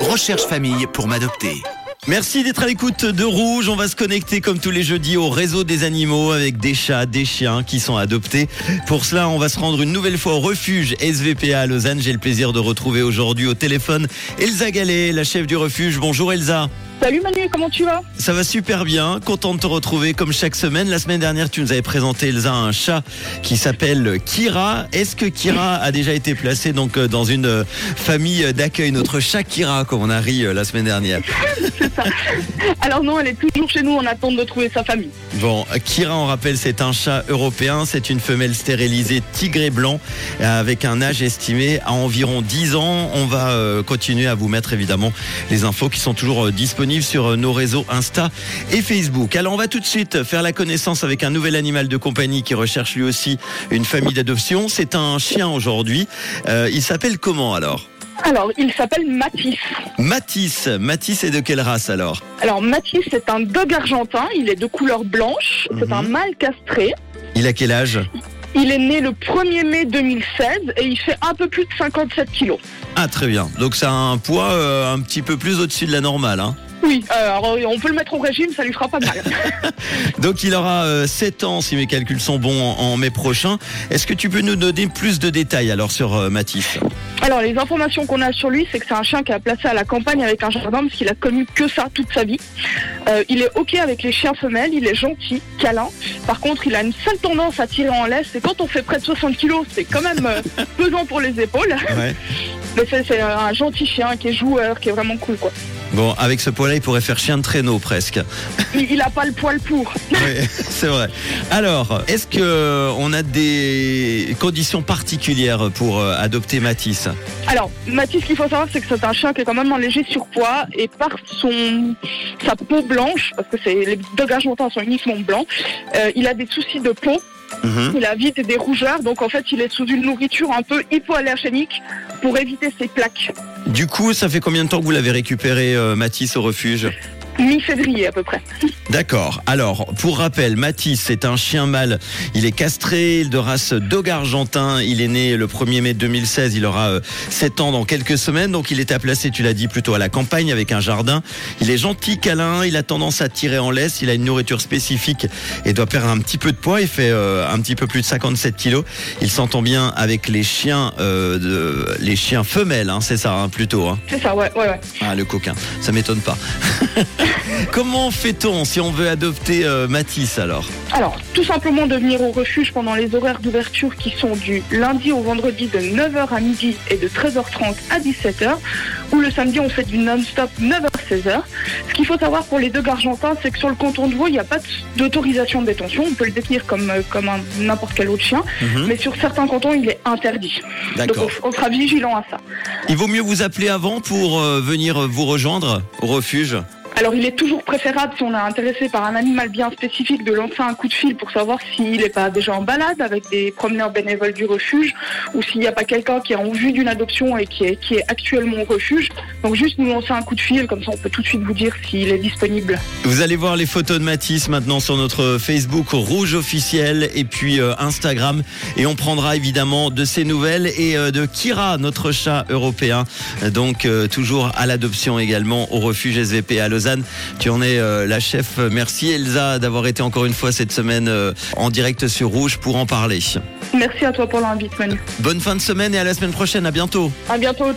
Recherche famille pour m'adopter. Merci d'être à l'écoute de Rouge. On va se connecter comme tous les jeudis au réseau des animaux avec des chats, des chiens qui sont adoptés. Pour cela, on va se rendre une nouvelle fois au refuge SVPA à Lausanne. J'ai le plaisir de retrouver aujourd'hui au téléphone Elsa Gallet, la chef du refuge. Bonjour Elsa. Salut Manu, comment tu vas? Ça va super bien, content de te retrouver comme chaque semaine. La semaine dernière, tu nous avais présenté Elsa un chat qui s'appelle Kira. Est-ce que Kira a déjà été placé donc euh, dans une euh, famille d'accueil, notre chat Kira, comme on a ri euh, la semaine dernière C'est ça. Alors non, elle est toujours chez nous en attente de trouver sa famille. Bon, Kira, on rappelle, c'est un chat européen, c'est une femelle stérilisée tigré blanc avec un âge estimé à environ 10 ans. On va continuer à vous mettre évidemment les infos qui sont toujours euh, sur euh, nos réseaux Insta et Facebook. Alors on va tout de suite faire la connaissance avec un nouvel animal de compagnie qui recherche lui aussi une famille d'adoption. C'est un chien aujourd'hui. Euh, il s'appelle comment alors? Alors, il s'appelle Matisse. Matisse. Matisse est de quelle race alors? Alors Matisse, c'est un dog argentin, il est de couleur blanche, c'est Mhm. un mâle castré. Il a quel âge? Il est né le 1er mai 2016 et il fait un peu plus de 57 kilos. Ah très bien. Donc ça a un poids euh, un petit peu plus au-dessus de la normale. Hein. Oui, euh, alors on peut le mettre au régime, ça lui fera pas mal. Donc il aura euh, 7 ans si mes calculs sont bons en, mai prochain. Est-ce que tu peux nous donner plus de détails alors sur euh, Matisse Alors les informations qu'on a sur lui, c'est que c'est un chien qui a placé à la campagne avec un jardin parce qu'il a connu que ça toute sa vie. Euh, il est ok avec les chiens femelles, il est gentil, câlin. Par contre, il a une seule tendance à tirer en laisse. Et quand on fait près de 60 kilos, c'est quand même euh, pesant pour les épaules. Ouais. Mais c'est c'est un gentil chien qui est joueur, qui est vraiment cool quoi. Bon, avec ce poids-là, il pourrait faire chien de traîneau presque. Il, il a pas le poil pour. Oui, c'est vrai. Alors, est-ce que on a des conditions particulières pour euh, adopter Matisse Alors, Mathis, ce qu'il faut savoir, c'est que c'est un chien qui est quand même en léger surpoids et par son sa peau blanche, parce que c'est les dogs argentins sont uniquement blancs, euh, il a des soucis de peau. Il a vite des rougeurs, donc en fait, il est sous une nourriture un peu hypoallergénique pour éviter ses plaques. Du coup, ça fait combien de temps que vous l'avez récupéré euh, Matisse au refuge? Mi-février à peu près. D'accord. Alors, pour rappel, Matisse, c'est un chien mâle. Il est castré, de race dog argentin. Il est né le 1er mai 2016. Il aura euh, 7 ans dans quelques semaines. Donc, il est à placer, tu l'as dit, plutôt à la campagne avec un jardin. Il est gentil, câlin. Il a tendance à tirer en laisse. Il a une nourriture spécifique et doit perdre un petit peu de poids. Il fait euh, un petit peu plus de 57 kilos. Il s'entend bien avec les chiens, euh, de, les chiens femelles, hein, c'est ça, hein, plutôt. Hein. C'est ça, ouais, ouais, ouais. Ah, le coquin. Ça m'étonne pas. Comment fait-on si on veut adopter euh, Matisse alors? Alors, tout simplement de venir au refuge pendant les horaires d'ouverture qui sont du lundi au vendredi de 9h à midi et de 13h30 à 17h, ou le samedi on fait du non-stop 9h-16h. Ce qu'il faut savoir pour les deux argentins, c'est que sur le canton de Vaud, il n'y a pas d'autorisation de détention, on peut le détenir comme, euh, comme un- n'importe quel autre chien, Mhm. mais sur certains cantons, il est interdit. Donc on sera vigilant à ça. Il vaut mieux vous appeler avant pour euh, venir vous rejoindre au refuge? Alors il est toujours préférable si on est intéressé par un animal bien spécifique de lancer un coup de fil pour savoir s'il n'est pas déjà en balade avec des promeneurs bénévoles du refuge ou s'il n'y a pas quelqu'un qui est en vue d'une adoption et qui est, actuellement au refuge. Donc juste nous lancer un coup de fil, comme ça on peut tout de suite vous dire s'il est disponible. Vous allez voir les photos de Matisse maintenant sur notre Facebook Rouge officiel et puis euh, Instagram. Et on prendra évidemment de ces nouvelles et euh, de Kira, notre chat européen. Donc euh, toujours à l'adoption également au refuge SVP à Lausanne. Tu en es euh, la chef. Merci Elsa d'avoir été encore une fois cette semaine euh, en direct sur Rouge pour en parler. Merci à toi pour l'invite Manu. Bonne fin de semaine et à la semaine prochaine. À bientôt. À bientôt.